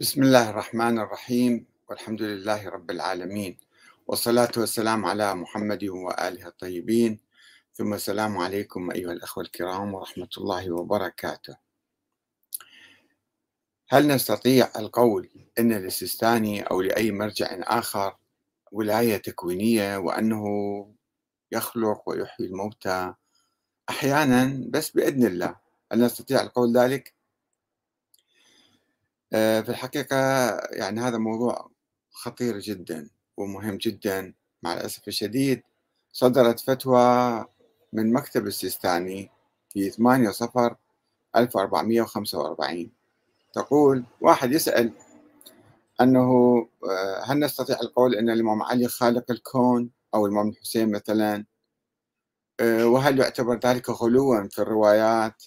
بسم الله الرحمن الرحيم والحمد لله رب العالمين والصلاة والسلام على محمد وآله الطيبين. ثم السلام عليكم أيها الأخوة الكرام ورحمة الله وبركاته. هل نستطيع القول أن للسيستاني أو لأي مرجع آخر ولاية تكوينية وأنه يخلق ويحيي الموتى أحيانا بس بإذن الله؟ هل نستطيع القول ذلك؟ آه، في الحقيقة يعني هذا موضوع خطير جدا ومهم جدا مع الأسف الشديد. صدرت فتوى من مكتب السيستاني في 8 صفر 1445 تقول واحد يسأل أنه آه، هل نستطيع القول أن الإمام علي خالق الكون أو الإمام الحسين مثلا؟ آه، وهل يعتبر ذلك غلوا في الروايات؟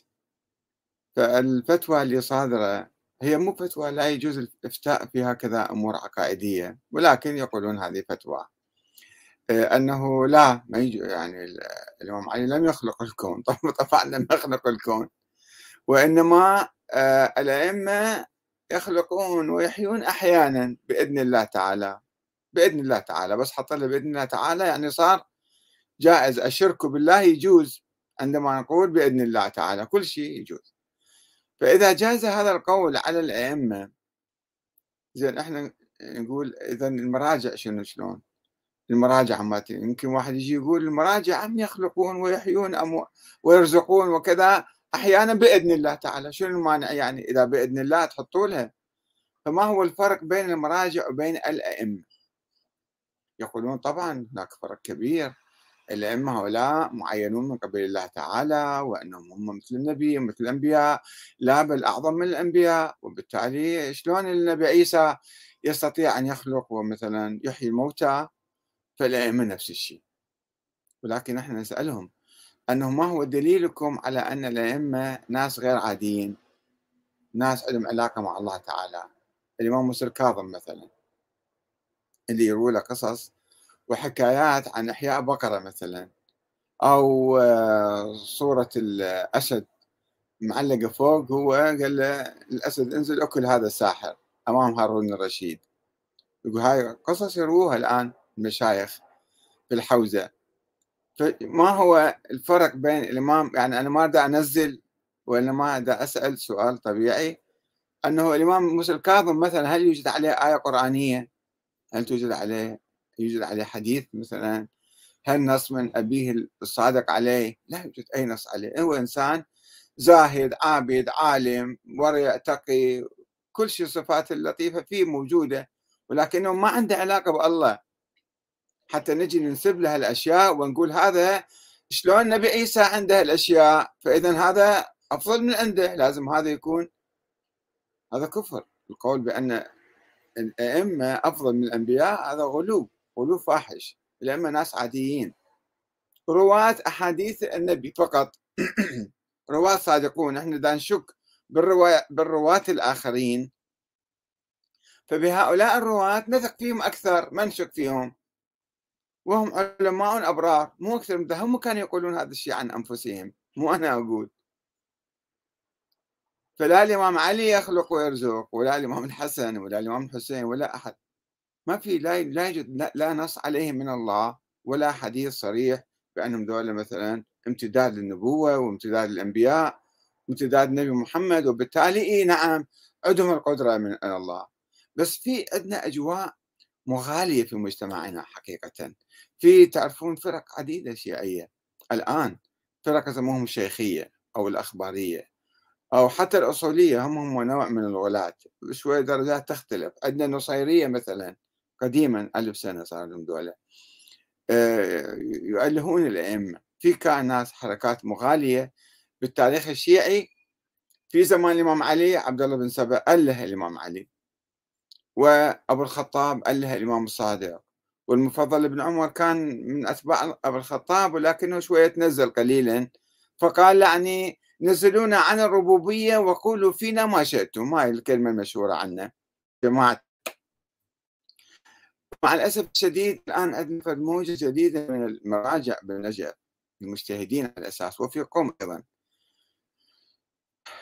فالفتوى اللي صادرة هي مو فتوى لا يجوز الافتاء في هكذا أمور عقائدية ولكن يقولون هذه فتوى. آه، أنه لا ما يجو يعني الإمام علي لم يخلق الكون طبعا لم يخلق الكون. وإنما آه، الأئمة يخلقون ويحيون أحيانا بإذن الله تعالى. بإذن الله تعالى بس حط له بإذن الله تعالى يعني صار جائز. الشرك بالله يجوز عندما نقول بإذن الله تعالى كل شيء يجوز. فإذا جاز هذا القول على الأئمة زين إحنا نقول إذا المراجع شنو شلون؟ المراجع عمات يمكن واحد يجي يقول المراجع عم يخلقون ويحيون أمو ويرزقون وكذا أحيانا بإذن الله تعالى شنو المانع يعني إذا بإذن الله تحطوا لها فما هو الفرق بين المراجع وبين الأئمة؟ يقولون طبعا هناك فرق كبير الأئمة هؤلاء معينون من قبل الله تعالى وأنهم هم مثل النبي مثل الأنبياء لا بل أعظم من الأنبياء. وبالتالي شلون النبي عيسى يستطيع أن يخلق ومثلا يحيي الموتى؟ فالأئمة نفس الشيء. ولكن نحن نسألهم أنه ما هو دليلكم على أن الأئمة ناس غير عاديين ناس عندهم علاقة مع الله تعالى؟ الإمام موسى الكاظم مثلا اللي يروي له قصص وحكايات عن إحياء بقرة مثلا أو آه، صورة الأسد معلقة فوق هو قال له الأسد انزل أكل هذا الساحر أمام هارون الرشيد. يقول هاي قصص يروها الآن المشايخ في الحوزة. فما هو الفرق بين الإمام يعني أنا ما دا أنزل وإنما دا أسأل سؤال طبيعي أنه الإمام موسى الكاظم مثلا هل يوجد عليه آية قرآنية؟ هل توجد عليه؟ يوجد عليه حديث مثلا هل نص من أبيه الصادق عليه؟ لا يوجد أي نص عليه. هو إنسان زاهد عابد عالم ورع تقي كل شيء صفات اللطيفة فيه موجودة ولكنه ما عنده علاقة بالله. حتى نجي ننسب له الأشياء ونقول هذا شلون النبي عيسى عنده الأشياء؟ فإذا هذا أفضل من عنده لازم هذا يكون هذا كفر. القول بأن الأئمة أفضل من الأنبياء هذا غلو. غلو فاحش الأئمة ناس عاديين. رواة أحاديث النبي فقط. رواة صادقون إحنا دا نشك بالرواة الآخرين. فبهؤلاء الرواة نثق فيهم أكثر ما نشك فيهم. وهم علماء أبرار مو أكثر من هم كانوا يقولون هذا الشيء عن أنفسهم مو أنا أقول. فلا الإمام علي يخلق ويرزق ولا الإمام الحسن ولا الإمام الحسين ولا أحد. ما في لا لا يوجد لا, نص عليهم من الله ولا حديث صريح بأنهم ذولا مثلا امتداد للنبوة وامتداد للأنبياء امتداد النبي محمد وبالتالي إيه نعم عندهم القدرة من الله. بس في عندنا أجواء مغالية في مجتمعنا حقيقة. في تعرفون فرق عديدة شيعية. الآن فرق يسموهم الشيخيه أو الأخبارية أو حتى الأصولية هم هم نوع من الغلاة شوية درجات تختلف. عندنا النصيريه مثلا قديما ألف سنة صار لهم دولة. آه، يؤلهون الأئمة. في كان ناس حركات مغالية بالتاريخ الشيعي. في زمان الإمام علي عبد الله بن سبأ أله الإمام علي. وأبو الخطاب أله الإمام الصادق. والمفضل بن عمر كان من أتباع أبو الخطاب ولكنه شوية تنزل قليلا. فقال يعني نزلونا عن الربوبية وقولوا فينا ما شئتم. هاي الكلمة المشهورة عنه جماعة مع الأسف الشديد الآن عندنا موجة جديدة من المراجع بالنجف المجتهدين على الأساس وفي قوم أيضا.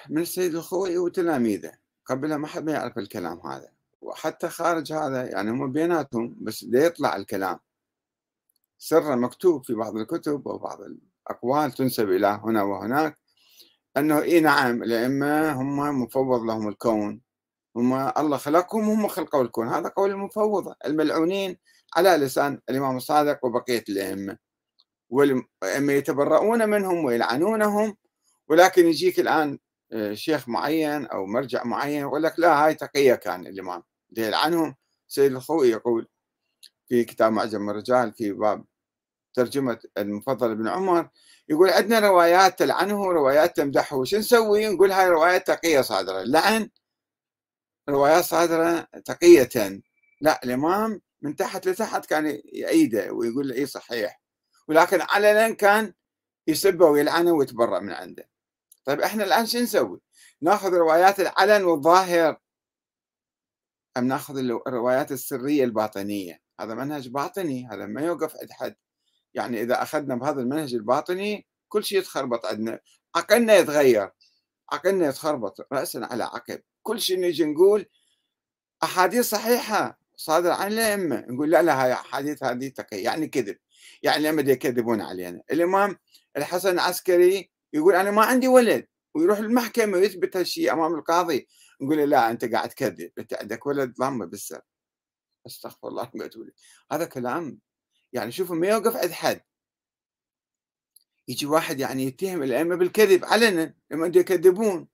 من السيد الخوئي وتلاميذه. قبلها ما حد ما يعرف الكلام هذا. وحتى خارج هذا يعني هم بيناتهم بس ليطلع الكلام. سر مكتوب في بعض الكتب وبعض الأقوال تنسب إلى هنا وهناك أنه إي نعم الأئمة هم مفوض لهم الكون. هم الله خلقهم هم خلقوا الكون هذا قول المفوضة الملعونين على لسان الإمام الصادق وبقية الأئمة. والأئمة يتبرؤون منهم ويلعنونهم. ولكن يجيك الآن آه، شيخ معين أو مرجع معين يقول لك لا هاي تقية كان الإمام. يلعنهم سيد الخوئي يقول في كتاب معجم الرجال في باب ترجمة المفضل ابن عمر يقول عندنا روايات تلعنه وروايات تمدحه. شو نسوي؟ نقول هاي روايات تقية صادرة. اللعن روايات صادرة تقية. لا الإمام من تحت لتحت كان يأيده ويقول إيه صحيح. ولكن علنا كان يسبه ويلعنه ويتبرأ من عنده. طيب إحنا الآن شو نسوي؟ ناخذ روايات العلن والظاهر. أم ناخذ الروايات السرية الباطنية؟ هذا منهج باطني هذا ما يوقف عند حد. يعني إذا أخذنا بهذا المنهج الباطني كل شيء يتخربط عندنا. عقلنا يتغير. عقلنا يتخربط رأسا على عقب. كل شيء نجي نقول أحاديث صحيحة صادرة عن الأئمة نقول لا لا هاي أحاديث هذه يعني كذب يعني لما يكذبون علينا. الإمام الحسن العسكري يقول أنا ما عندي ولد ويروح المحكمة ويثبت هالشيء أمام القاضي نقول لا أنت قاعد تكذب أنت عندك ولد ضامه بالسر. أستغفر الله تقول هذا كلام. يعني شوفوا ما يوقف عند حد. يجي واحد يعني يتهم الأئمة بالكذب علنا لما يكذبون.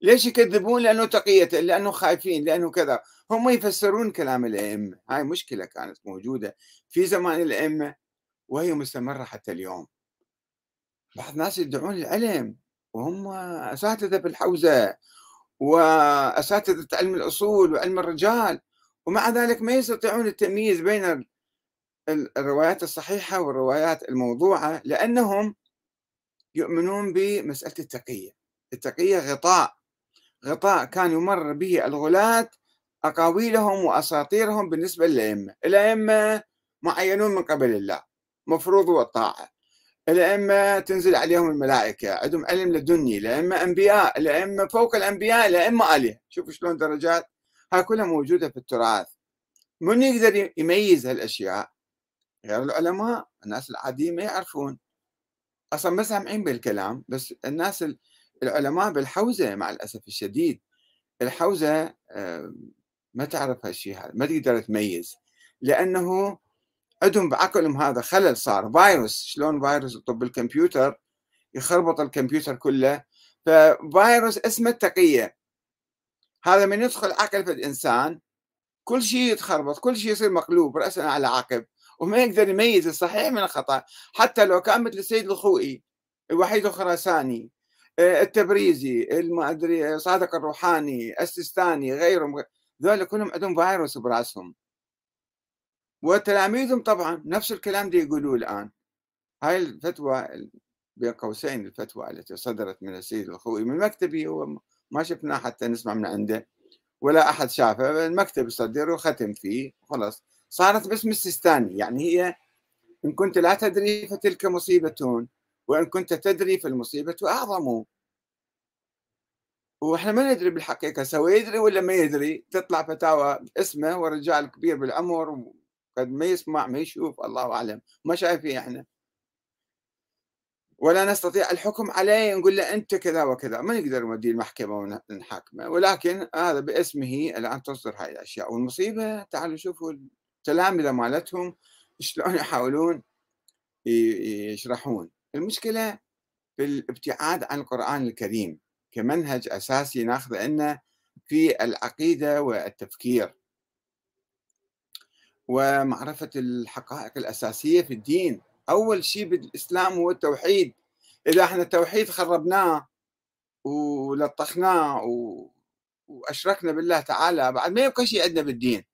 ليش يكذبون؟ لأنه تقية لأنه خايفين لأنه كذا. هم يفسرون كلام الأئمة. هاي مشكلة كانت موجودة في زمان الأئمة وهي مستمرة حتى اليوم. بعض الناس يدعون العلم وهم أساتذة بالحوزة وأساتذة علم الأصول وعلم الرجال ومع ذلك ما يستطيعون التمييز بين الروايات الصحيحة والروايات الموضوعة لأنهم يؤمنون بمسألة التقية. التقية غطاء. غطاء كان يمر به الغلاة أقاويلهم وأساطيرهم بالنسبة للأئمة. الأئمة معينون من قبل الله مفروض والطاعة. الأئمة تنزل عليهم الملائكة عندهم علم لدني. الأئمة أنبياء الأئمة فوق الأنبياء الأئمة آلهة شوفوا شلون درجات. هاي كلها موجودة في التراث. من يقدر يميز هالأشياء؟ غير العلماء الناس العاديين ما يعرفون. أصلا ما سامعين بالكلام بس الناس العلماء بالحوزة مع الأسف الشديد الحوزة ما تعرف هالشيء هذا ما تقدر تميز لأنه عندهم بعقلهم هذا خلل صار فيروس شلون فيروس طب الكمبيوتر يخربط الكمبيوتر كله ففيروس اسمه التقية. هذا من يدخل عقل في الإنسان كل شيء يتخربط كل شيء يصير مقلوب رأسا على عقب وما يقدر يميز الصحيح من الخطأ حتى لو كان مثل السيد الخوئي الوحيد الخراساني التبريزي ما أدري صادق الروحاني السيستاني غيرهم ذول كلهم عندهم فيروس براسهم. وتلاميذهم طبعا نفس الكلام دي يقولوه الآن. هاي الفتوى بين قوسين الفتوى التي صدرت من السيد الخوئي من مكتبي هو ما شفنا حتى نسمع من عنده ولا أحد شافه المكتب صدر وختم فيه خلاص. صارت باسم السيستاني يعني هي إن كنت لا تدري فتلك مصيبة. وإن كنت تدري فالمصيبة أعظم. وإحنا ما ندري بالحقيقة سوى يدري ولا ما يدري. تطلع فتاوى اسمه ورجال كبير بالعمر وقد ما يسمع ما يشوف الله أعلم. ما شايفين إحنا. ولا نستطيع الحكم عليه نقول له أنت كذا وكذا. ما نقدر نوديه المحكمة ونحاكمه. ولكن هذا باسمه الآن تصدر هاي الأشياء. والمصيبة تعالوا شوفوا التلامذة مالتهم شلون يحاولون يشرحون. المشكلة في الابتعاد عن القرآن الكريم كمنهج أساسي ناخذ عنا في العقيدة والتفكير. ومعرفة الحقائق الأساسية في الدين. أول شيء بالإسلام هو التوحيد. إذا إحنا التوحيد خربناه ولطخناه وأشركنا بالله تعالى بعد ما يبقى شيء عندنا بالدين.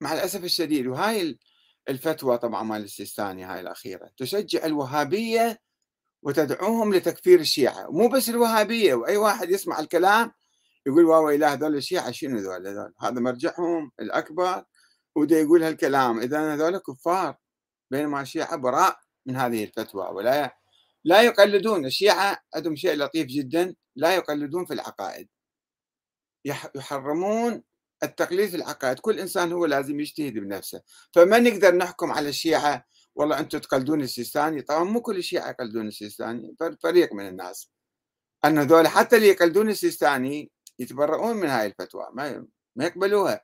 مع الأسف الشديد. وهاي الفتوى طبعا مال السيستاني هاي الأخيرة. تشجع الوهابية وتدعوهم لتكفير الشيعة. مو بس الوهابية وأي واحد يسمع الكلام يقول واو إله هذول الشيعة شنو ذول هذا مرجعهم الأكبر وده يقول هالكلام. إذا هذول كفار بينما الشيعة براء من هذه الفتوى ولا لا يقلدون. الشيعة عندهم شيء لطيف جدا لا يقلدون في العقائد. يحرمون التقليد في العقائد. كل إنسان هو لازم يجتهد بنفسه. فما نقدر نحكم على الشيعة والله أنتم تقلدون السيستاني. طبعا مو كل الشيعة يقلدون السيستاني فريق من الناس. أن هذول حتى اللي يقلدون السيستاني يتبرؤون من هاي الفتوى ما ما يقبلوها.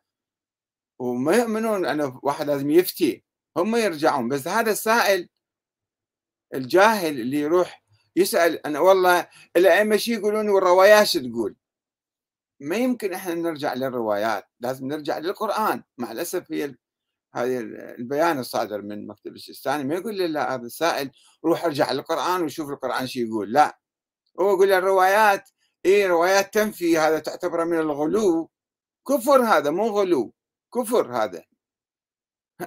وما يؤمنون أن واحد لازم يفتي. هم يرجعون. بس هذا السائل الجاهل اللي يروح يسأل أنا والله الأئمة شي يقولون والروايات شو تقول؟ ما يمكن إحنا نرجع للروايات لازم نرجع للقرآن. مع الأسف هي هذه البيان الصادر من مكتب السيستاني ما يقول لا هذا السائل روح ارجع للقرآن وشوف القرآن شو يقول. لا هو يقول الروايات إيه روايات تنفي هذا تعتبره من الغلو. كفر هذا مو غلو كفر هذا.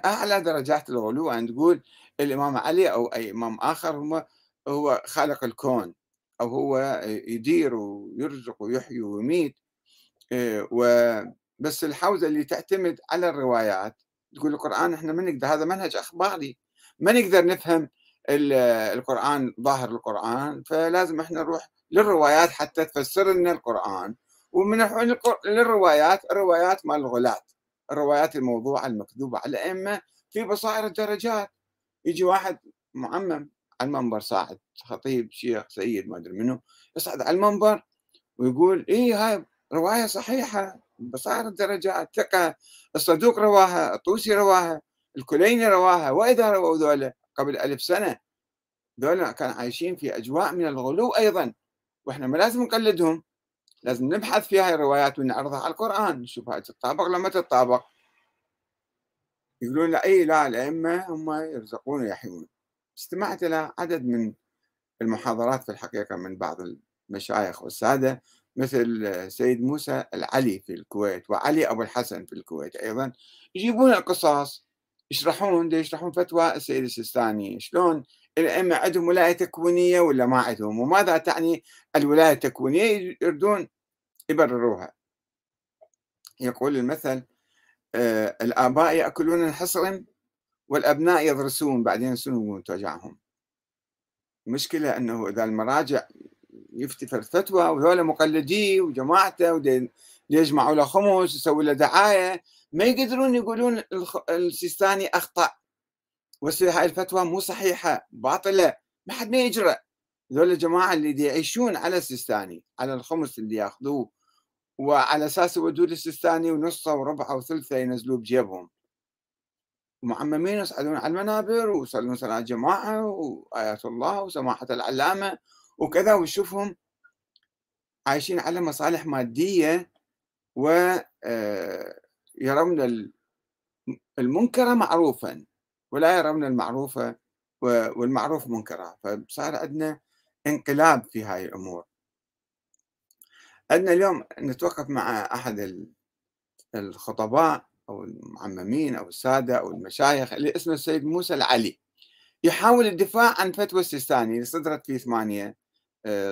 أعلى درجات الغلو ان تقول الإمام علي أو أي إمام آخر هو هو خالق الكون أو هو يدير ويرزق ويحيي ويميت. وبس الحوزة اللي تعتمد على الروايات تقول القرآن إحنا ما نقدر هذا منهج أخباري. ما نقدر نفهم القرآن ظاهر القرآن فلازم إحنا نروح للروايات حتى تفسر لنا القرآن. ومن للروايات الروايات مال الغلاة. الروايات الموضوعه المكذوبه على الأئمة في بصائر الدرجات. يجي واحد معمم على المنبر صاعد خطيب شيخ سيد ما أدري منه يصعد على المنبر ويقول إيه هاي رواية صحيحة بصائر الدرجات ثقه الصدوق رواها الطوسي رواها الكليني رواها وإذا رووا ذولا قبل ألف سنة. ذولا كانوا عايشين في أجواء من الغلو أيضا. وإحنا ما لازم نقلدهم. لازم نبحث في هاي الروايات ونعرضها على القرآن نشوف هاي تتطابق لما تتطابق. يقولون لا إي لا الأئمة هم يرزقون ويحيون. استمعت إلى عدد من المحاضرات في الحقيقة من بعض المشايخ والسادة. مثل سيد موسى العلي في الكويت وعلي أبو الحسن في الكويت أيضا يجيبون القصص يشرحون يشرحون فتوى السيد السيستاني شلون الأئمة عندهم ولاية تكوينية ولا ما عندهم؟ وماذا تعني الولاية التكوينية يريدون يبرروها؟ يقول المثل آه الآباء يأكلون الحصرم والأبناء يدرسون بعدين يسنون توجعهم المشكلة إنه إذا المراجع يفتي فتوى وذولا مقلديه وجماعته يجمعوا له خمس يسوي له دعاية. ما يقدرون يقولون السيستاني أخطأ. هاي الفتوى مو صحيحة باطلة. ما حد ما يجرأ. ذول الجماعة اللي يعيشون على السيستاني على الخمس اللي ياخذوه وعلى أساس يودوا السيستاني ونصه وربعه وثلثه ينزلوه بجيبهم. ومعممين يصعدون على المنابر ويصلون صلاه جماعة وآيات الله وسماحة العلامة. وكذا ويشوفهم عايشين على مصالح مادية ويرون آه، المنكر معروفا ولا يرون المعروف والمعروف منكرا فصار عندنا انقلاب في هاي الأمور. عندنا اليوم نتوقف مع أحد الخطباء أو المعممين أو السادة أو المشايخ اللي اسمه السيد موسى العلي. يحاول الدفاع عن فتوى السيستاني اللي صدرت في ثمانية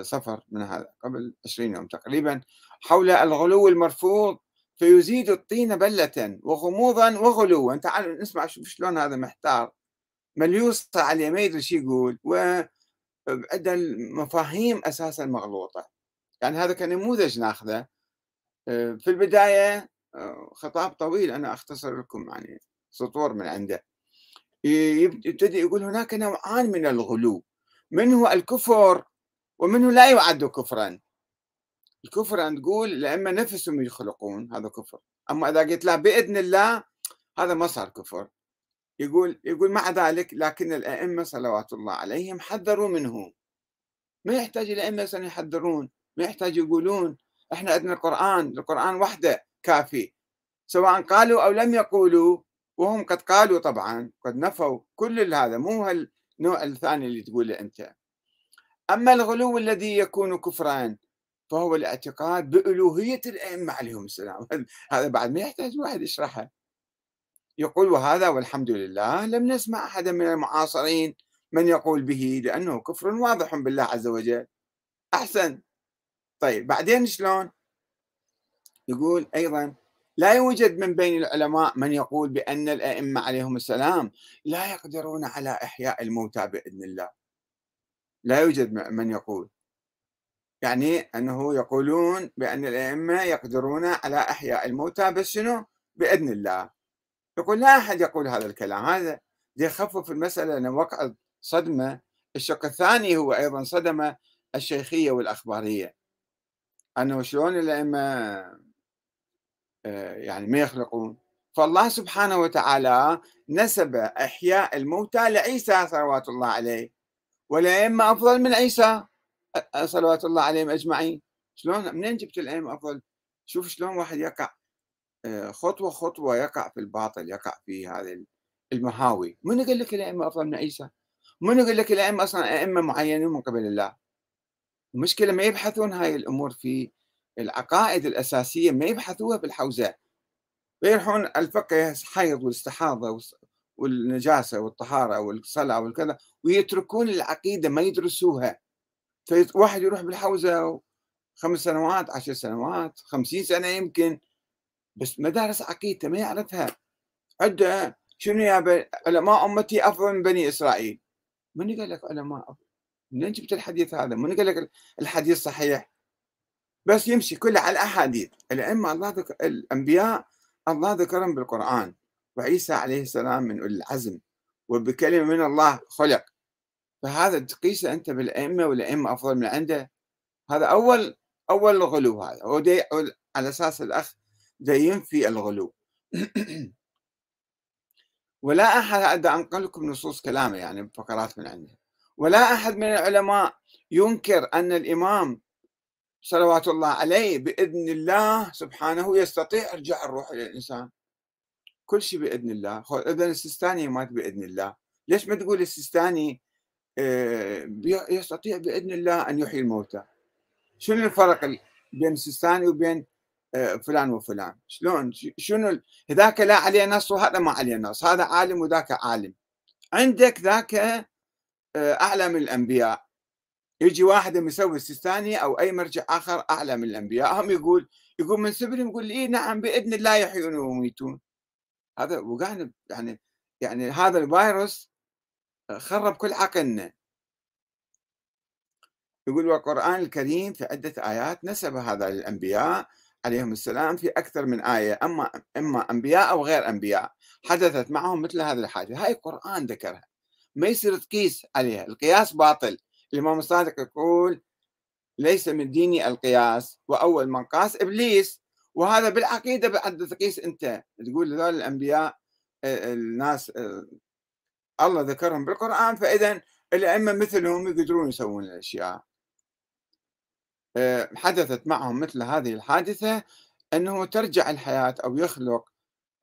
صفر من هذا قبل 20 يوم تقريبا حول الغلو المرفوض فيزيد الطين بلة وغموضا وغلوا تعالوا نسمع شوف شلون هذا محتار. مليوس عليه ما يدري شو يقول؟ وعنده المفاهيم أساسا مغلوطة. يعني هذا كنموذج ناخذه. آه، في البداية آه، خطاب طويل أنا أختصر لكم يعني سطور من عنده. يبتدي يقول هناك نوعان من الغلو. منه الكفر ومنه لا يعد كفرا. الكفر أن تقول الأئمة نفسهم يخلقون هذا كفر. أما إذا قلت لا بإذن الله هذا ما صار كفر. يقول يقول مع ذلك لكن الأئمة صلوات الله عليهم حذروا منه. ما يحتاج الأئمة يحذرون ما يحتاج يقولون. إحنا عندنا القرآن القرآن وحده كافي. سواء قالوا أو لم يقولوا وهم قد قالوا طبعا قد نفوا. كل هذا مو هالنوع الثاني اللي تقوله أنت. أما الغلو الذي يكون كفرا فهو الاعتقاد بألوهية الأئمة عليهم السلام. هذا بعد ما يحتاج واحد يشرحه. يقول وهذا والحمد لله لم نسمع أحدا من المعاصرين من يقول به لأنه كفر واضح بالله عز وجل. أحسن. طيب بعدين شلون؟ يقول أيضا لا يوجد من بين العلماء من يقول بأن الأئمة عليهم السلام لا يقدرون على إحياء الموتى بإذن الله. لا يوجد من يقول. يعني أنه يقولون بأن الأئمة يقدرون على إحياء الموتى بس شنو بإذن الله. يقول لا أحد يقول هذا الكلام. هذا ليخفف المسألة أن وقع صدمة. الشق الثاني هو أيضا صدمة الشيخية والأخبارية. أنه شلون الأئمة آه، يعني ما يخلقون. فالله سبحانه وتعالى نسب إحياء الموتى لعيسى صلوات الله عليه. والأئمة أفضل من عيسى؟ صلوات الله عليهم أجمعين. شلون؟ منين جبت الأئمة أفضل؟ شوف شلون واحد يقع آه، خطوة خطوة يقع في الباطل يقع في هذه المهاوي. من قال لك الأئمة أفضل من عيسى؟ من يقول لك الأئمة أصلا أئمة معينين من قبل الله؟ المشكلة ما يبحثون هاي الأمور في العقائد الأساسية ما يبحثوها بالحوزة. ويروحون الفقه حيض والاستحاضة والنجاسة والطهارة والصلاة والكذا ويتركون العقيدة ما يدرسوها. فواحد يروح بالحوزة خمس سنوات عشر سنوات خمسين سنة يمكن. بس مدارس عقيدته ما يعرفها. عنده شنو يا علماء أمتي أفضل من بني إسرائيل. من قال لك علماء؟ أفضل منين جبت الحديث هذا؟ من قال لك الحديث صحيح؟ بس يمشي كله على الأحاديث. الأئمة الله ذكر الأنبياء الله ذكرهم بالقرآن. وعيسى عليه السلام من أولي العزم وبكلمة من الله خلق. فهذا تقيسه أنت بالأئمة والأئمة أفضل من عنده. هذا أول أول غلو هذا. هو على أساس الأخ دا ينفي الغلو. ولا أحد أنقل لكم نصوص كلامه يعني فقرات من عنده. ولا أحد من العلماء ينكر أن الإمام صلوات الله عليه بإذن الله سبحانه يستطيع إرجاع الروح إلى الإنسان. كل شيء بإذن الله. إذا السيستاني مات بإذن الله. ليش ما تقول السيستاني آه، يستطيع بإذن الله أن يحيي الموتى؟ شنو الفرق بين السيستاني وبين آه، فلان وفلان؟ شلون؟ شنو ذاك لا عليه نص وهذا ما عليه نص. هذا عالم وذاك عالم. عندك ذاك آه، أعلى من الأنبياء. يجي واحد مسوي السيستاني أو أي مرجع آخر أعلى من الأنبياء. هم يقول يقول من سبلهم يقول لي نعم بإذن الله يحيون ويميتون. هذا وقعنا يعني يعني هذا الفيروس خرب كل عقلنا. يقول والقرآن الكريم في عدة آيات نسب هذا للأنبياء عليهم السلام في أكثر من آية أما إما أنبياء أو غير أنبياء حدثت معهم مثل هذه الحادثة هاي القرآن ذكرها. ما يصير تقيس عليها. القياس باطل. الإمام الصادق يقول ليس من ديني القياس وأول من قاس إبليس. وهذا بالعقيدة بعد تقيس أنت. تقول هذول الأنبياء الناس الله ذكرهم بالقرآن فإذا الأئمة مثلهم يقدرون يسوون الأشياء. حدثت معهم مثل هذه الحادثة أنه ترجع الحياة أو يخلق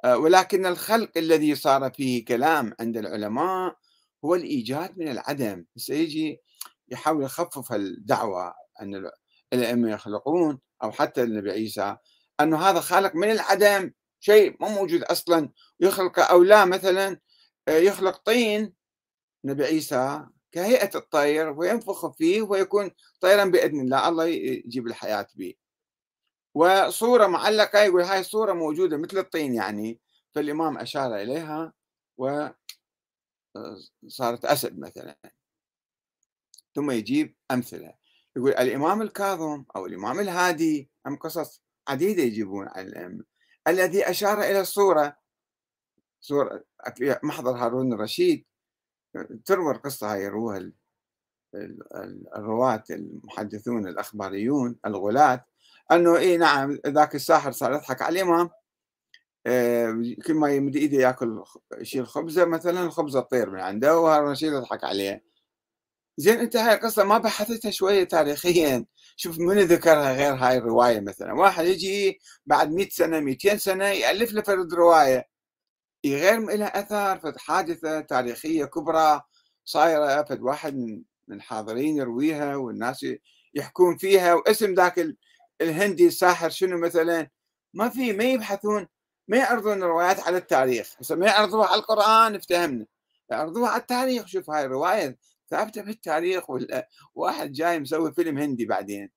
ولكن الخلق الذي صار فيه كلام عند العلماء هو الإيجاد من العدم. سيجي يحاول يخفف الدعوة أن الأئمة يخلقون أو حتى النبي عيسى أنه هذا خالق من العدم شيء مو موجود أصلا. يخلق أو لا مثلا آه، يخلق طين. نبي عيسى كهيئة الطير وينفخ فيه ويكون طيرا بإذن الله. الله يجيب الحياة به وصورة معلقة يقول هاي الصورة موجودة مثل الطين يعني. فالإمام أشار إليها وصارت آه، أسد مثلا. ثم يجيب أمثلة. يقول الإمام الكاظم أو الإمام الهادي أم قصص عديدة يجيبون عن الأئمة الذي أشار إلى الصورة صورة محضر هارون الرشيد. تروى القصة هاي يروها الرواة المحدثون الأخباريون الغلاة أنه إيه نعم ذاك الساحر صار يضحك الإمام. آه، كل ما يمد إيده يأكل يشيل خبزة مثلا الخبزة تطير من عنده وهارون الرشيد يضحك عليه. زين انت هاي القصة. ما بحثتها شوية تاريخيا. شوف من ذكرها غير هاي الرواية مثلا؟ واحد يجي بعد 100 سنة 200 سنة يألف له فرد رواية. غير لها اثر فد حادثة تاريخية كبرى صايرة فد واحد من الحاضرين يرويها والناس يحكون فيها واسم ذاك الهندي الساحر شنو مثلا؟ ما في ما يبحثون ما يعرضون الروايات على التاريخ. بس ما يعرضوها على القرآن افتهمنا. يعرضوها على التاريخ. شوف هاي الرواية ثابته في التاريخ ولا واحد جاي مسوي فيلم هندي بعدين.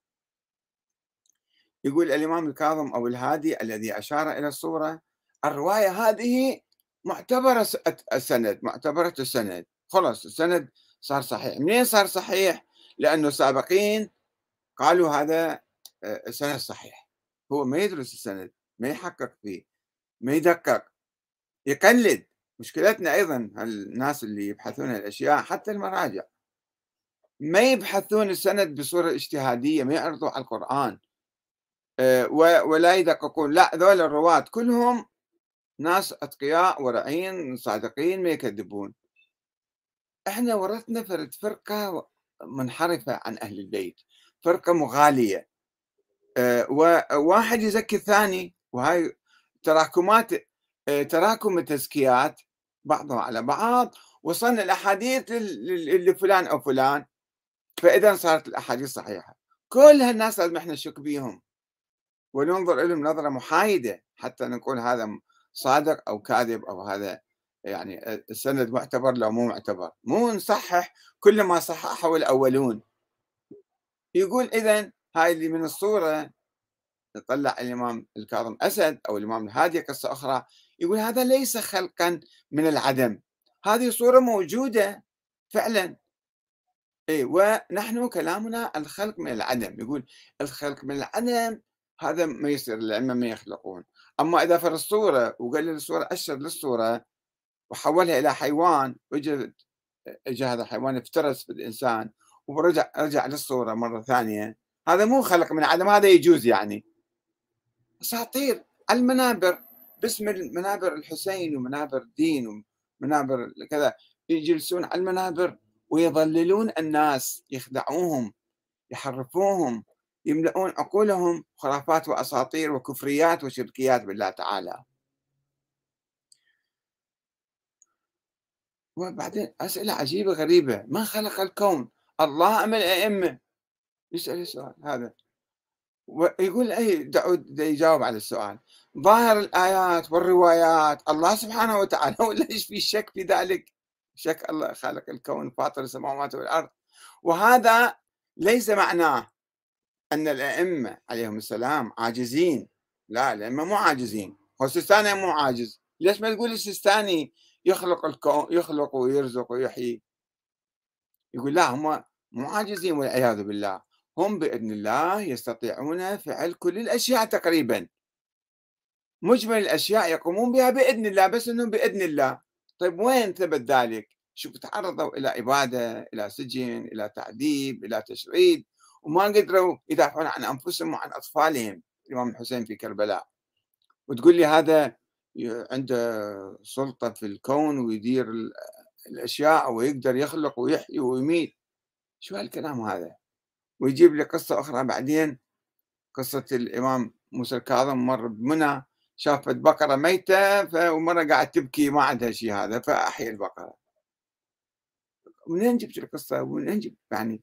يقول الإمام الكاظم أو الهادي الذي أشار إلى الصورة الرواية هذه معتبرة السند معتبرة السند. خلص السند صار صحيح. منين صار صحيح؟ لأنه السابقين قالوا هذا السند صحيح. هو ما يدرس السند ما يحقق فيه ما يدقق. يقلد. مشكلتنا أيضا الناس اللي يبحثون الاشياء حتى المراجع. ما يبحثون السند بصورة اجتهادية ما يعرضوا على القرآن. آه، ولا يدققون. لا ذول الرواة كلهم ناس أتقياء ورعين صادقين ما يكذبون. إحنا ورثنا فرد فرقة منحرفة عن أهل البيت فرقة مغالية. آه، وواحد يزكي الثاني وهاي تراكمات آه، تراكم التزكيات بعضها على بعض وصلنا الاحاديث لفلان أو فلان. فإذا صارت الأحاديث صحيحة. كل هالناس لازم إحنا نشك بيهم. وننظر لهم نظرة محايدة حتى نقول هذا صادق أو كاذب أو هذا يعني السند معتبر لو مو معتبر. مو نصحح كل ما صححه الأولون. يقول إذا هاي اللي من الصورة طلع الإمام الكاظم أسد أو الإمام الهادي قصة أخرى. يقول هذا ليس خلقا من العدم هذه صورة موجودة فعلا. اي ونحن كلامنا الخلق من العدم يقول الخلق من العدم هذا ما يصير الائمه ما يخلقون. أما إذا فر الصورة وقال لي الصورة أشر للصورة وحولها إلى حيوان وجد اجى هذا الحيوان افترس في الإنسان ورجع رجع للصورة مرة ثانية هذا مو خلق من عدم هذا يجوز يعني. أساطير المنابر. باسم منابر الحسين ومنابر الدين ومنابر كذا يجلسون على المنابر ويضللون الناس يخدعوهم يحرفوهم يملؤون عقولهم خرافات وأساطير وكفريات وشركيات بالله تعالى. وبعدين أسئلة عجيبة غريبة من خلق الكون؟ الله أم الأئمة؟ يسأل السؤال هذا. ويقول اي داود يجاوب على السؤال. ظاهر الآيات والروايات الله سبحانه وتعالى ولا إيش في شك في ذلك؟ شك الله خالق الكون فاطر السماوات والأرض. وهذا ليس معناه أن الأئمة عليهم السلام عاجزين. لا الأئمة مو عاجزين. هو السيستاني مو عاجز. ليش ما تقول السيستاني يخلق الكون يخلق ويرزق ويحيي؟ يقول لا هم مو عاجزين والعياذ بالله. هم بإذن الله يستطيعون فعل كل الأشياء تقريبا. مجمل الأشياء يقومون بها بإذن الله بس إنهم بإذن الله. طيب وين ثبت ذلك؟ شوف تعرضوا إلى إبادة إلى سجن إلى تعذيب إلى تشريد؟ وما قدروا يدافعون عن أنفسهم وعن أطفالهم. الإمام الحسين في كربلاء. وتقول لي هذا عنده سلطة في الكون ويدير الأشياء ويقدر يخلق ويحيي ويميت. شو هالكلام هذا؟ ويجيب لي قصة أخرى بعدين. قصة الإمام موسى الكاظم مر بمنى شافت بقرة ميتة ومره قاعد تبكي ما عندها شيء هذا فاحيا البقرة. منين جبت القصة؟ ومنين جبت؟ يعني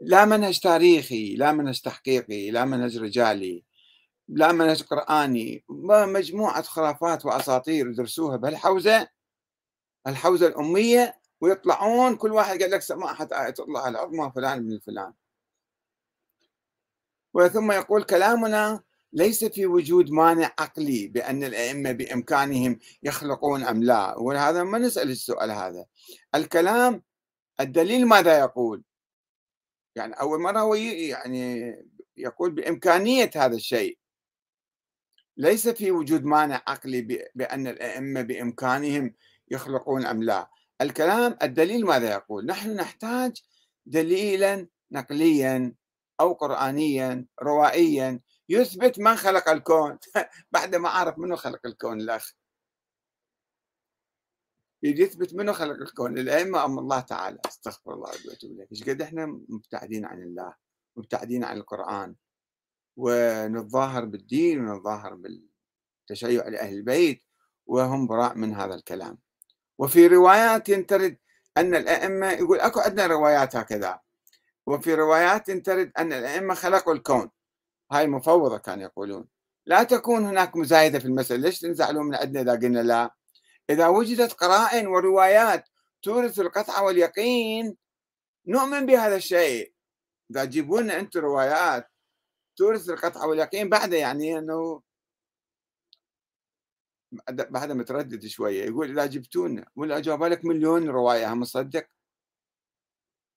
لا منهج تاريخي لا منهج تحقيقي لا منهج رجالي لا منهج قرآني. مجموعة خرافات وأساطير يدرسوها بهالحوزة. الحوزة الأمية ويطلعون كل واحد قال لك سماحة آية الله العظمى فلان من الفلان وثم يقول كلامنا ليس في وجود مانع عقلي بأن الأئمة بإمكانهم يخلقون أم لا. وهذا ما نسأل السؤال هذا. الكلام الدليل ماذا يقول؟ يعني أول مرة هو يعني يقول بإمكانية هذا الشيء. ليس في وجود مانع عقلي بأن الأئمة بإمكانهم يخلقون أم لا. الكلام الدليل ماذا يقول؟ نحن نحتاج دليلا نقليا أو قرآنيا روائيا يثبت من خلق الكون. بعد ما عرف منه خلق الكون الأخ يثبت منه خلق الكون؟ الأئمة أم الله تعالى. استغفر الله وأتوب إليه إيش قد إحنا مبتعدين عن الله مبتعدين عن القرآن. ونتظاهر بالدين ونتظاهر بالتشيع لأهل البيت وهم براء من هذا الكلام. وفي روايات ترد أن الأئمة يقول أكو عندنا روايات هكذا. وفي روايات ترد أن الأئمة خلقوا الكون. هاي مفوضة كانوا يقولون. لا تكون هناك مزايدة في المسألة. ليش تنزعلون من عندنا إذا قلنا لا؟ إذا وجدت قرائن وروايات تورث القطع واليقين نؤمن بهذا الشيء. إذا تجيبون لنا أنتم روايات تورث القطع واليقين بعد يعني أنه بعد متردد شوية يقول إذا جبتونا ولا أجاوب لك مليون رواية هم مصدق؟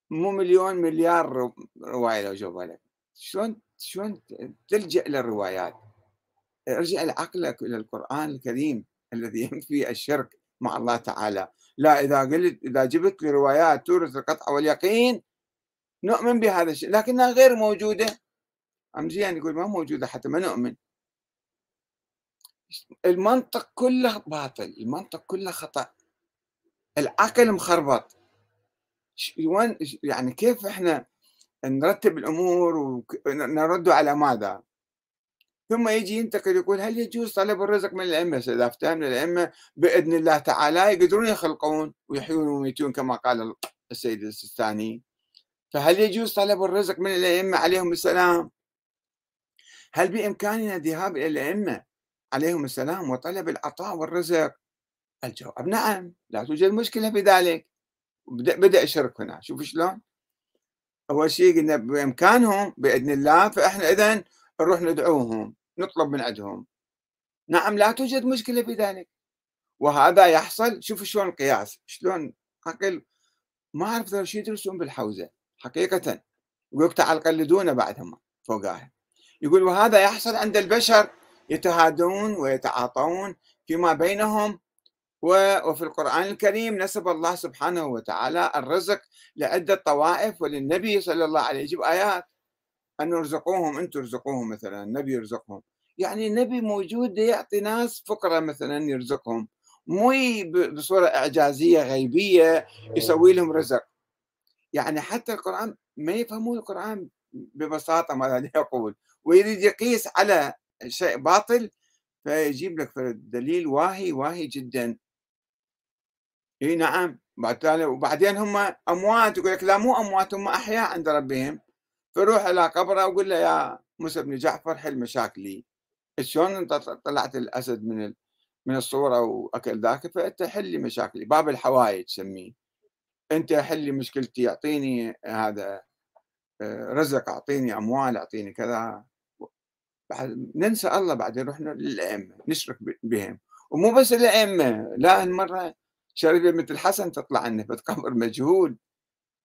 مو مليون مليار رواية لو جاوب لك. شلون شلون تلجأ إلى الروايات ارجع لعقلك إلى القرآن الكريم الذي ينفي الشرك مع الله تعالى. لا إذا قلت إذا جبت لي روايات تورث القطع واليقين نؤمن بهذا الشيء لكنها غير موجودة. أم زين يقول ما موجودة حتى ما نؤمن. المنطق كله باطل المنطق كله خطأ. العقل مخربط. يعني كيف إحنا نرتب الأمور ونرد على ماذا؟ ثم يجي ينتقل يقول هل يجوز طلب الرزق من الأئمة؟ اذا افتهمنا الأئمة بإذن الله تعالى يقدرون يخلقون ويحيون ويميتون كما قال السيد السيستاني فهل يجوز طلب الرزق من الأئمة عليهم السلام؟ هل بإمكاننا الذهاب إلى الأئمة عليهم السلام وطلب العطاء والرزق؟ الجواب نعم لا توجد مشكلة في ذلك بدا الشرك هنا. شوف شلون؟ أول شيء قلنا بإمكانهم بإذن الله فإحنا اذا نروح ندعوهم نطلب من عندهم. نعم لا توجد مشكلة في ذلك. وهذا يحصل شوف شلون القياس شلون؟ عقل ما أعرف شو يدرسون بالحوزة. حقيقة يقول تعال قلدونا بعدهم فوقاها يقول وهذا يحصل عند البشر يتهادون ويتعاطون فيما بينهم وفي القرآن الكريم نسب الله سبحانه وتعالى الرزق لعدة طوائف وللنبي صلى الله عليه وسلم. آيات. أن يرزقوهم أنتم ترزقوهم مثلا النبي يرزقهم. يعني النبي موجود يعطي ناس فقراء مثلا يرزقهم. مو بصورة إعجازية غيبية يسوي لهم رزق. يعني حتى القرآن ما يفهمون القرآن ببساطة ماذا يقول ويريد يقيس على شيء باطل فيجيب لك دليل واهي واهي جدا. إي نعم. بعد وبعدين هم أموات يقول لك لا مو أموات هم أحياء عند ربهم. فروح إلى قبره وقول له يا موسى بن جعفر حل مشاكلي. شلون أنت طلعت الأسد من من الصورة وأكل ذاك؟ فأنت حل لي مشاكلي. باب الحوائج تسميه أنت حل لي مشكلتي أعطيني هذا آه، رزق أعطيني أموال أعطيني كذا. بعد ننسى الله بعدين رحنا للأئمة نشرك بهم. ومو بس الأئمة لا هالمرة شريفه مثل حسن تطلع عنه قبر مجهول.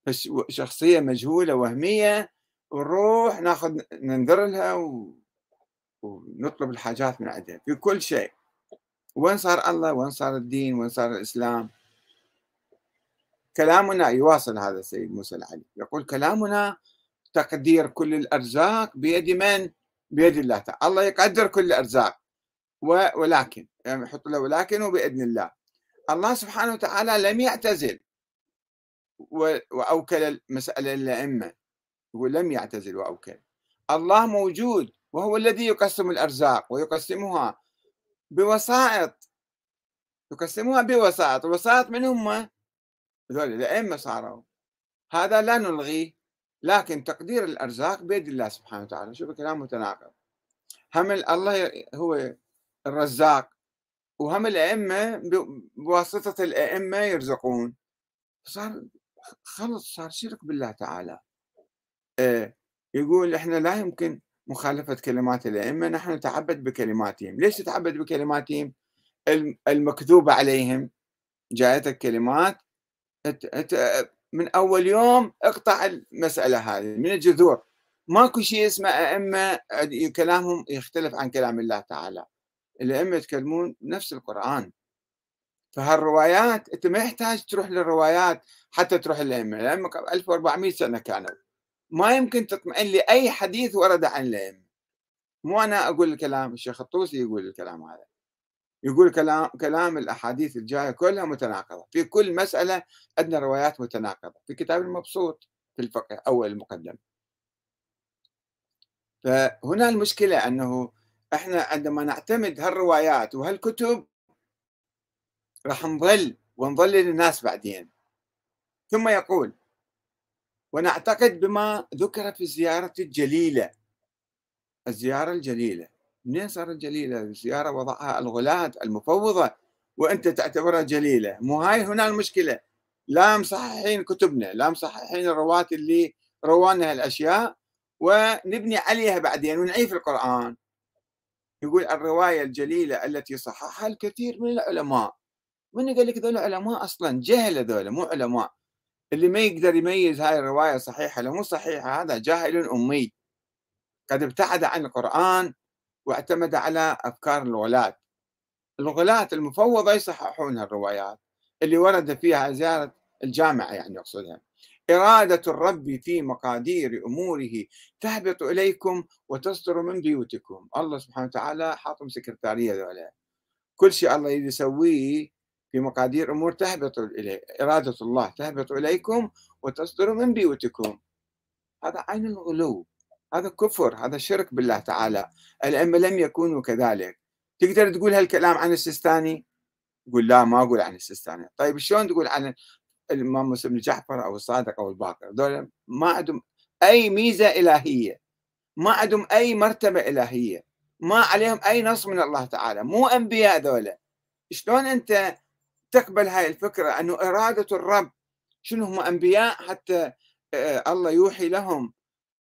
بس شخصية مجهولة وهمية ونروح ناخذ ننذر لها و... ونطلب الحاجات من عندها في كل شيء. وين صار الله؟ وين صار الدين؟ وين صار الإسلام؟ كلامنا يواصل هذا السيد موسى العلي. يقول كلامنا تقدير كل الأرزاق بيد من؟ بيد الله تعالى. الله يقدر كل الأرزاق. ولكن يعني يحط له ولكن وبإذن الله. الله سبحانه وتعالى لم يعتزل. وأوكل المسألة للأئمة ولم يعتزل وأوكل. الله موجود وهو الذي يقسم الأرزاق ويقسمها بوسائط. يقسمها بوسائط الوسائط من هم؟ هذول الأئمة صاروا. هذا لا نلغيه لكن تقدير الأرزاق بيد الله سبحانه وتعالى. شوف كلام متناقض. هم الله هو الرزاق وهم الأئمة بواسطة الأئمة يرزقون. صار خلص صار شرك بالله تعالى. آه، يقول إحنا لا يمكن مخالفة كلمات الأئمة نحن نتعبد بكلماتهم. ليش تتعبد بكلماتهم؟ المكذوبة عليهم. جاءتك كلمات من أول يوم اقطع المسألة هذه من الجذور. ماكو شيء اسمه أئمة كلامهم يختلف عن كلام الله تعالى. الأئمة يتكلمون نفس القرآن. فهالروايات أنت ما يحتاج تروح للروايات حتى تروح للأئمة الأئمة 1400 سنة كانوا. ما يمكن تطمئن لي أي حديث ورد عن الأئمة. مو أنا أقول الكلام الشيخ الطوسي يقول الكلام هذا. يقول كلام كلام الأحاديث الجاية كلها متناقضة. في كل مسألة عندنا روايات متناقضة. في كتاب المبسوط في الفقه أول المقدم. فهنا المشكلة أنه إحنا عندما نعتمد هالروايات وهالكتب راح نظل ونظلل الناس بعدين. ثم يقول ونعتقد بما ذكر في الزيارة الجليلة. الزيارة الجليلة. منين صارت جليلة؟ الزيارة وضعها الغلاة المفوضة وأنت تعتبرها جليلة. مو هاي هنا المشكلة. لا مصححين كتبنا لا مصححين الرواة اللي روانا هالأشياء ونبني عليها بعدين ونعيف القرآن. يقول الرواية الجليلة التي صححها الكثير من العلماء. من قال لك ذول علماء أصلا جهل ذول مو علماء. اللي ما يقدر يميز هاي الرواية صحيحة ولا مو صحيحة هذا جاهل أمي. قد ابتعد عن القرآن واعتمد على أفكار الغلاة. الغلاة المفوضة يصححون الروايات اللي ورد فيها زيارة الجامعة يعني أقصدها إرادة الرب في مقادير أموره تهبط إليكم وتصدر من بيوتكم. الله سبحانه وتعالى حاطم سكرتارية ذولا. كل شيء الله يسويه في مقادير أمور تهبط إليه إرادة الله تهبط إليكم وتصدر من بيوتكم. هذا عين الغلو. هذا كفر. هذا شرك بالله تعالى. الأئمة لم يكونوا كذلك. تقدر تقول هالكلام عن السيستاني؟ يقول لا ما أقول عن السيستاني. طيب شلون تقول عن الإمام مسلم جعفر أو الصادق أو الباقر. دول ما عندهم أي ميزة إلهية ما عندهم أي مرتبة إلهية ما عليهم أي نص من الله تعالى. مو أنبياء ذولا شلون أنت تقبل هاي الفكرة؟ أنه إرادة الرب. شنو هم أنبياء؟ حتى آه، الله يوحي لهم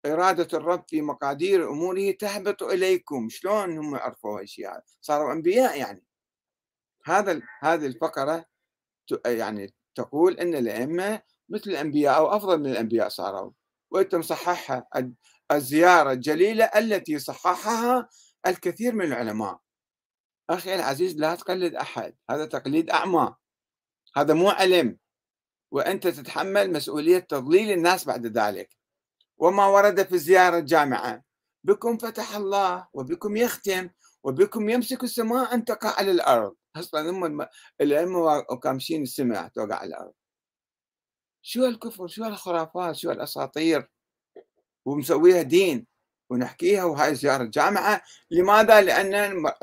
إرادة الرب في مقادير أموره تهبط إليكم. شلون هم عرفوا هالشيء صاروا أنبياء يعني. هذا هذه الفقرة يعني تقول أن الأئمة مثل الأنبياء أو أفضل من الأنبياء صاروا وأنت مصححها الزيارة الجليلة التي صححها الكثير من العلماء. أخي العزيز لا تقلد أحد هذا تقليد أعمى هذا مو علم وأنت تتحمل مسؤولية تضليل الناس بعد ذلك. وما ورد في الزيارة الجامعة بكم فتح الله وبكم يختم وبكم يمسك السماء أن تقع على الأرض. أصلا هم الأئمة كامشين السماء توقع على الأرض. شو الكفر شو الخرافات شو الأساطير ومسويها دين ونحكيها وهاي زيارة جامعة لماذا؟ لأن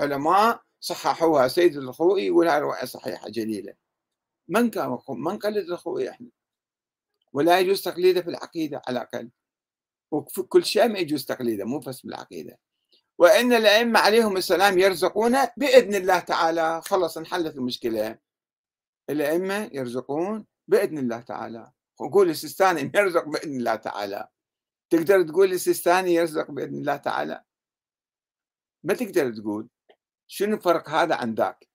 العلماء صححوها سيد الخوئي هاي رواية صحيحة جليلة. من كان من قلد الخوئي إحنا؟ ولا يجوز تقليده في العقيدة على الأقل. وفي كل شيء ما يجوز تقليده مو بس بالعقيدة. وإن الأئمة عليهم السلام يرزقون بإذن الله تعالى. خلص انحلت المشكلة. الأئمة يرزقون بإذن الله تعالى. وقول السيستاني يرزق بإذن الله تعالى. تقدر تقول السيستاني يرزق بإذن الله تعالى؟ ما تقدر تقول. شنو الفرق هذا عن ذاك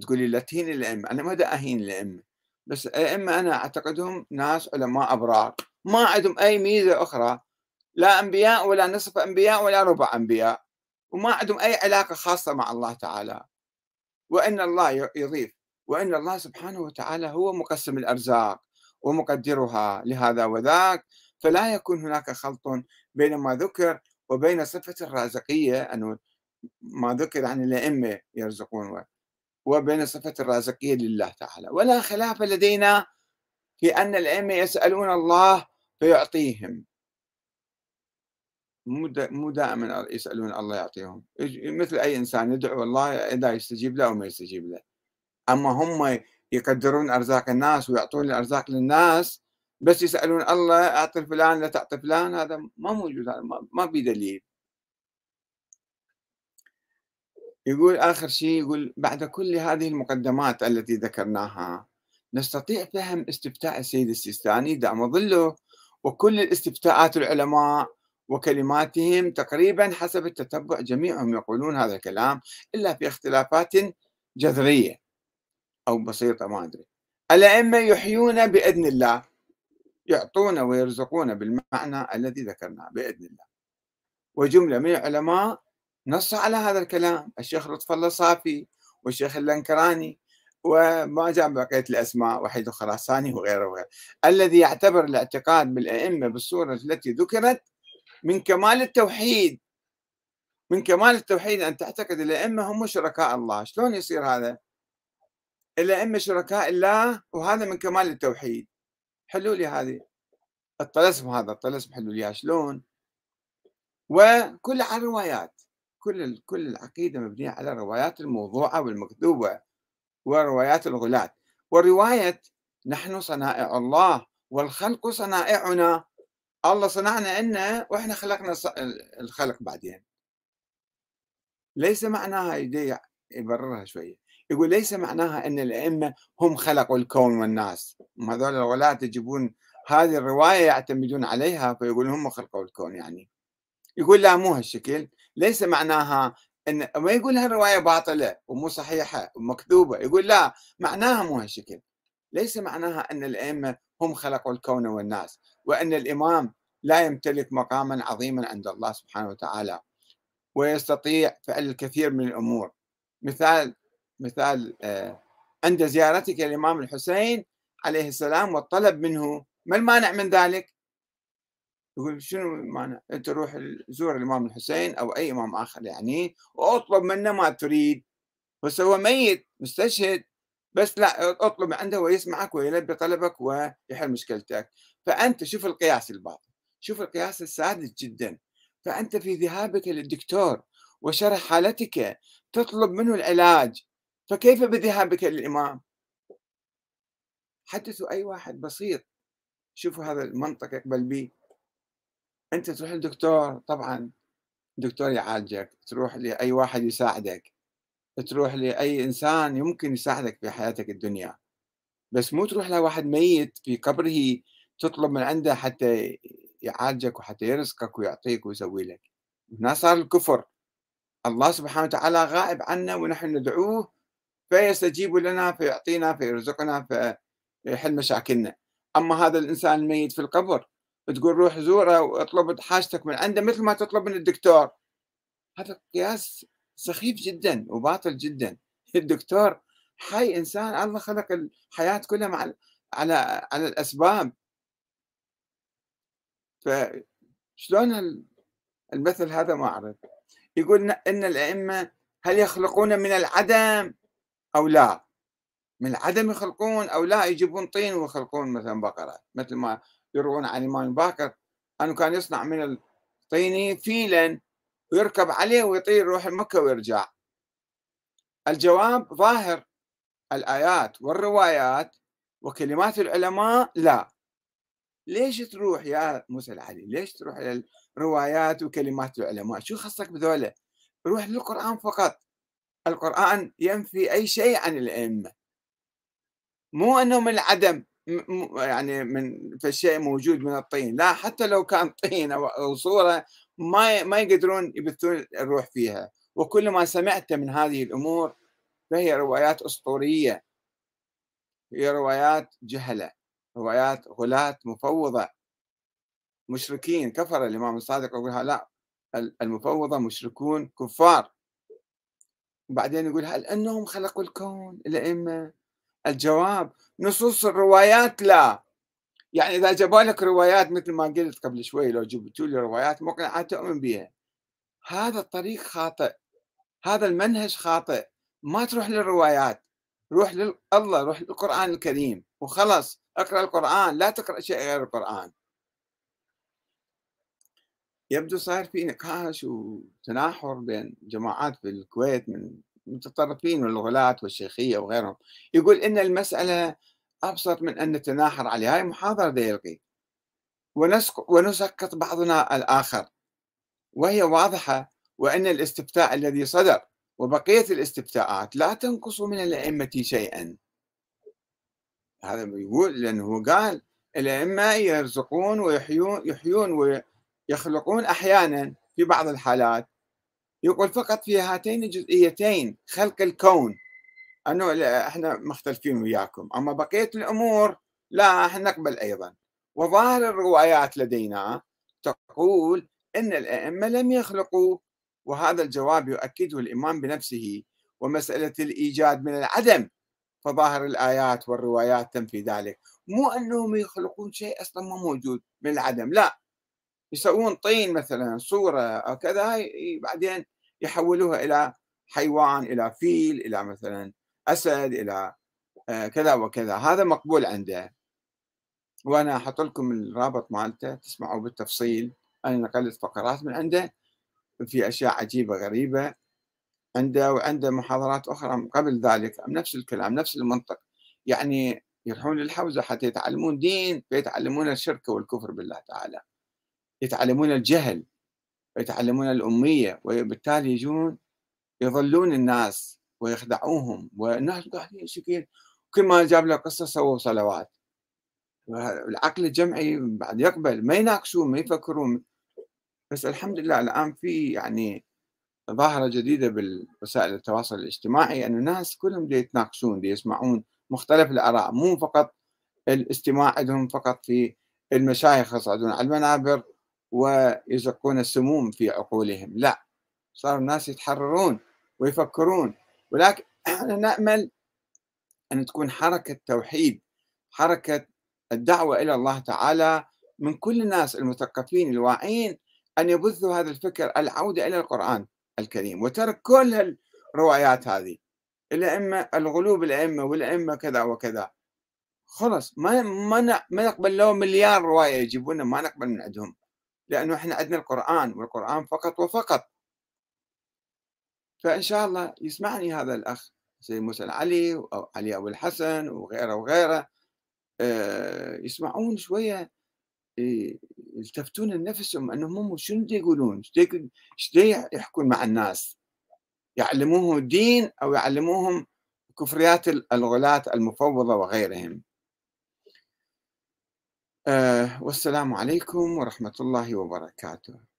تقولي لا تهين الأئمة. أنا ما دا أهين الأئمة. بس الأئمة أنا أعتقدهم ناس علماء أبرار. ما عندهم أي ميزة أخرى. لا أنبياء ولا نصف أنبياء ولا ربع أنبياء وما عندهم أي علاقة خاصة مع الله تعالى. وإن الله يضيف وإن الله سبحانه وتعالى هو مقسم الأرزاق ومقدرها لهذا وذاك. فلا يكون هناك خلط بين ما ذكر وبين صفة الرازقية أنه ما ذكر عن الأئمة يرزقون وبين صفة الرازقية لله تعالى. ولا خلاف لدينا في أن الأئمة يسألون الله فيعطيهم. مو دائما يسألون الله يعطيهم. مثل أي إنسان يدعو الله إذا يستجيب له أو ما يستجيب له. أما هم يقدرون أرزاق الناس ويعطون الأرزاق للناس بس يسألون الله أعطي فلان لا تعطي فلان هذا ما موجود هذا ما في دليل. يقول آخر شيء يقول بعد كل هذه المقدمات التي ذكرناها نستطيع فهم استفتاء السيد السيستاني دام ظله وكل الاستفتاءات العلماء وكلماتهم تقريبا حسب التتبع. جميعهم يقولون هذا الكلام إلا في اختلافات جذرية أو بسيطة ما أدري. الأئمة يحيون بإذن الله يعطون ويرزقون بالمعنى الذي ذكرناه بإذن الله. وجملة من العلماء نص على هذا الكلام. الشيخ لطف الله صافي والشيخ اللنكراني وما جاء بقية الأسماء وحيد الخراساني وغيره وغيره. الذي يعتبر الاعتقاد بالأئمة بالصورة التي ذكرت من كمال التوحيد من كمال التوحيد أن تعتقد الأئمة هم شركاء الله. شلون يصير هذا؟ الأئمة شركاء الله وهذا من كمال التوحيد. حلوا لي هذه. الطلسم هذا الطلسم حلوا لي. شلون؟ وكل على الروايات. كل كل العقيدة مبنية على الروايات الموضوعة والمكذوبة وروايات الغلاة. والرواية نحن صنائع الله والخلق صنائعنا. الله صنعنا عنا وإحنا خلقنا الخلق بعدين. ليس معناها يبررها شوية. يقول ليس معناها إن الأئمة هم خلقوا الكون والناس. هذول الولاة يجيبون هذه الرواية يعتمدون عليها فيقولون هم خلقوا الكون يعني. يقول لا مو هالشكل. ليس معناها إن ما يقول هالرواية باطلة ومو صحيحة ومكذوبة. يقول لا معناها مو هالشكل. ليس معناها أن الأئمة هم خلقوا الكون والناس وأن الإمام لا يمتلك مقاما عظيما عند الله سبحانه وتعالى ويستطيع فعل الكثير من الأمور مثال مثال آه، عند زيارتك الامام الحسين عليه السلام والطلب منه ما المانع من ذلك؟ يقول شنو المانع؟ أنت روح زور الإمام الحسين أو أي إمام آخر يعني وأطلب منه ما تريد بس هو ميت مستشهد بس لا اطلب عنده ويسمعك ويلبي طلبك ويحل مشكلتك. فأنت شوف القياس الباطل شوف القياس السادس جدا. فأنت في ذهابك للدكتور وشرح حالتك تطلب منه العلاج فكيف بذهابك للإمام؟ حدثوا أي واحد بسيط. شوفوا هذا المنطق يقبل به أنت تروح للدكتور طبعا الدكتور يعالجك تروح لأي واحد يساعدك. تروح لأي إنسان يمكن يساعدك في حياتك الدنيا. بس مو تروح لواحد ميت في قبره تطلب من عنده حتى يعالجك وحتى يرزقك ويعطيك ويسوي لك. هنا صار الكفر. الله سبحانه وتعالى غائب عنا ونحن ندعوه فيستجيب لنا فيعطينا فيرزقنا فيحل مشاكلنا. أما هذا الإنسان الميت في القبر تقول روح زوره واطلب حاجتك من عنده مثل ما تطلب من الدكتور. هذا قياس سخيف جدا وباطل جدا. الدكتور حي إنسان الله خلق الحياة كلها مع على على الأسباب. فشلون المثل هذا ما أعرف. يقول إن الأئمة هل يخلقون من العدم أو لا؟ من العدم يخلقون أو لا؟ يجيبون طين ويخلقون مثلا بقرة مثل ما يروون عن الامام باكر. أنه كان يصنع من الطين فيلا. ويركب عليه ويطير يروح مكة ويرجع. الجواب ظاهر. الآيات والروايات وكلمات العلماء لا. ليش تروح يا موسى العلي؟ ليش تروح إلى الروايات وكلمات العلماء؟ شو خصك بذولا؟ روح للقرآن فقط. القرآن ينفي أي شيء عن الأئمة. مو أنه من العدم يعني من فالشيء موجود من الطين. لا حتى لو كان طين أو صورة ما ما يقدرون يبثون الروح فيها. وكل ما سمعت من هذه الأمور فهي روايات أسطورية. هي روايات جهلة روايات غلاة مفوضة. مشركين كفر الإمام الصادق يقولها لا المفوضة مشركون كفار. وبعدين يقول هل أنهم خلقوا الكون الأئمة؟ الجواب نصوص الروايات لا. يعني إذا جابوا لك روايات مثل ما قلت قبل شوي لو جبتوا لي روايات مقنعة تؤمن بها هذا الطريق خاطئ. هذا المنهج خاطئ. ما تروح للروايات. روح لله روح للقرآن الكريم. وخلص اقرأ القرآن. لا تقرأ شيء غير القرآن. يبدو صار في نقاش وتناحر بين جماعات في الكويت من المتطرفين والغلاة والشيخية وغيرهم. يقول إن المسألة أبسط من أن نتناحر عليه. هاي محاضرة ديلقي ونسقط بعضنا الآخر. وهي واضحة وأن الاستفتاء الذي صدر وبقية الاستفتاءات لا تنقص من الأئمة شيئا. هذا يقول لأنه قال الأئمة يرزقون ويحيون يحيون ويخلقون أحيانا في بعض الحالات. يقول فقط في هاتين الجزئيتين خلق الكون. أنه إحنا مختلفين وياكم. أما بقية الأمور لا إحنا نقبل أيضا. وظاهر الروايات لدينا تقول إن الأئمة لم يخلقوا وهذا الجواب يؤكده الإمام بنفسه. ومسألة الإيجاد من العدم فظاهر الآيات والروايات تنفي ذلك. مو أنهم يخلقون شيء أصلا ما موجود من العدم لا. يسوون طين مثلا صورة أو كذا بعدين يحولوها إلى حيوان إلى فيل إلى مثلا اسد إلى آه، كذا وكذا. هذا مقبول عنده. وأنا أحط لكم الرابط مالته تسمعوا بالتفصيل. أنا نقلت فقرات من عنده في أشياء عجيبة غريبة عنده وعنده محاضرات أخرى قبل ذلك. نفس الكلام نفس المنطق. يعني يروحون للحوزة حتى يتعلمون دين فيتعلمون الشرك والكفر بالله تعالى. يتعلمون الجهل ويتعلمون الأمية وبالتالي يجون يضلون الناس. ويخدعوهم والناس قاعدين يشكين كل ما جاب له قصة سووا صلوات. العقل الجمعي بعد يقبل ما يناقشون ما يفكرون. بس الحمد لله الآن في يعني ظاهرة جديدة بالوسائل التواصل الاجتماعي أن الناس كلهم دي يتناقشون دي يسمعون مختلف الآراء. مو فقط الاستماع عندهم فقط في المشايخ يصعدون على المنابر ويزقون السموم في عقولهم لا. صار الناس يتحررون ويفكرون. ولكن إحنا نأمل أن تكون حركة توحيد حركة الدعوة إلى الله تعالى من كل الناس المثقفين الواعين أن يبثوا هذا الفكر العودة إلى القرآن الكريم وترك كل الروايات هذه الأئمة الغلو بالائمه والأئمة كذا وكذا. خلص ما ما ما نقبل لو مليار رواية يجيبوننا ما نقبل من عندهم لأنه إحنا عندنا القرآن والقرآن فقط وفقط. فإن شاء الله يسمعني هذا الأخ سيد موسى العلي أو علي أبو الحسن وغيره وغيره آه، يسمعون شوية يلتفتون لنفسهم أنهم هم شنو يقولون؟ إيش يحكون مع الناس؟ يعلموهم الدين أو يعلموهم كفريات الغلاة المفوضة وغيرهم آه والسلام عليكم ورحمة الله وبركاته